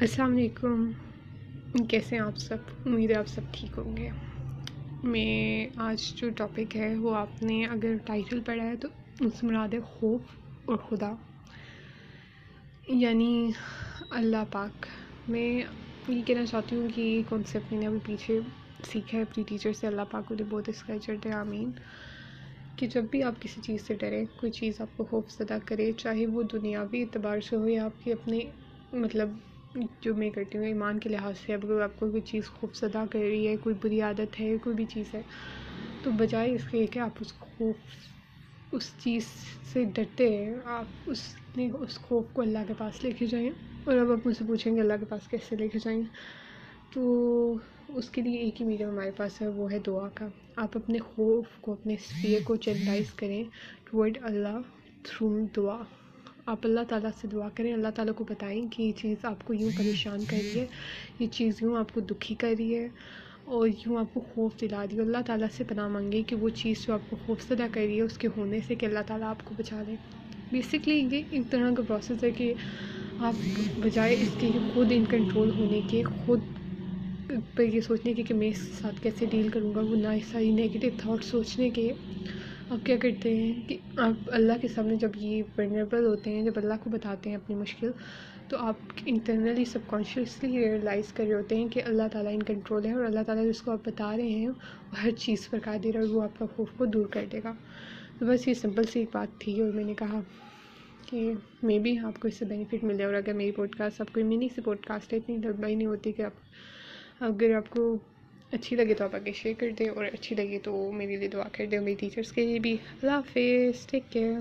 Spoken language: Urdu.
السلام علیکم۔ کیسے ہیں آپ سب؟ امید ہے آپ سب ٹھیک ہوں گے۔ میں آج جو ٹاپک ہے وہ آپ نے اگر ٹائٹل پڑھا ہے تو اس مراد ہے خوف اور خدا۔ یعنی اللہ پاک۔ میں یہ کہنا چاہتی ہوں کہ یہ کانسیپٹ میں نے ابھی پیچھے سیکھا ہے۔ اپنی ٹیچر سے اللہ پاک مجھے بہت اس کا آمین۔ کہ جب بھی آپ کسی چیز سے ڈریں، کوئی چیز آپ کو خوف زدہ کرے، چاہے وہ دنیاوی اعتبار سے ہو یا آپ کے اپنے مطلب جو میں کرتی ہوں، ایمان کے لحاظ سے۔ اگر آپ کو کوئی چیز خوف زدہ کر رہی ہے، کوئی بری عادت ہے، کوئی بھی چیز ہے، تو بجائے اس کے کہ آپ اس خوف، اس چیز سے ڈرتے ہیں۔ آپ اس نے اس خوف کو اللہ کے پاس لے کے جائیں۔ اور اب آپ مجھ سے پوچھیں گے، اللہ کے پاس کیسے لے کے جائیں؟ تو اس کے لیے ایک ہی میڈیم ہمارے پاس ہے، وہ ہے دعا کا۔ آپ اپنے خوف کو، اپنے فیئر کو چینلائز کریں۔ ٹورڈ اللہ تھرو دعا۔ آپ اللہ تعالیٰ سے دعا کریں، اللہ تعالیٰ کو بتائیں کہ یہ چیز آپ کو یوں پریشان کر رہی ہے، یہ چیز یوں آپ کو دکھی کر رہی ہے اور یوں آپ کو خوف دلا رہی ہے۔ اللہ تعالیٰ سے پناہ مانگے کہ وہ چیز جو آپ کو خوف زدہ کر رہی ہے، اس کے ہونے سے کہ اللہ تعالیٰ آپ کو بچا لے۔ بیسکلی یہ ایک طرح کا پروسیس ہے کہ آپ بجائے اس کے خود ان کنٹرول ہونے کے، خود پہ یہ سوچنے کے کہ میں اس کے ساتھ کیسے ڈیل کروں گا، وہ نہ ساری نگیٹو تھاٹ سوچنے کے۔ آپ کیا کرتے ہیں کہ آپ اللہ کے سامنے جب یہ ونریبل ہوتے ہیں، جب اللہ کو بتاتے ہیں اپنی مشکل، تو آپ انٹرنلی سب کانشیسلی ریئلائز کر رہے ہوتے ہیں کہ اللہ تعالیٰ ان کنٹرول ہے اور اللہ تعالیٰ جس کو آپ بتا رہے ہیں وہ ہر چیز پر قادر ہے اور وہ آپ کا خوف کو دور کر دے گا۔ تو بس یہ سمپل سی ایک بات تھی اور میں نے کہا کہ مے بی آپ کو اس سے بینیفٹ ملے اور اگر میری پوڈ کاسٹ آپ کو منی سی پوڈ کاسٹ ہے، اتنی لمبائی نہیں ہوتی کہ آپ اگر آپ کو اچھی لگے تو آپ آگے شیئر کر دیں اور اچھی لگے تو میرے لیے دعا کر دیں میری ٹیچرس کے لیے بھی۔ اللہ حافظ ٹیک کیئر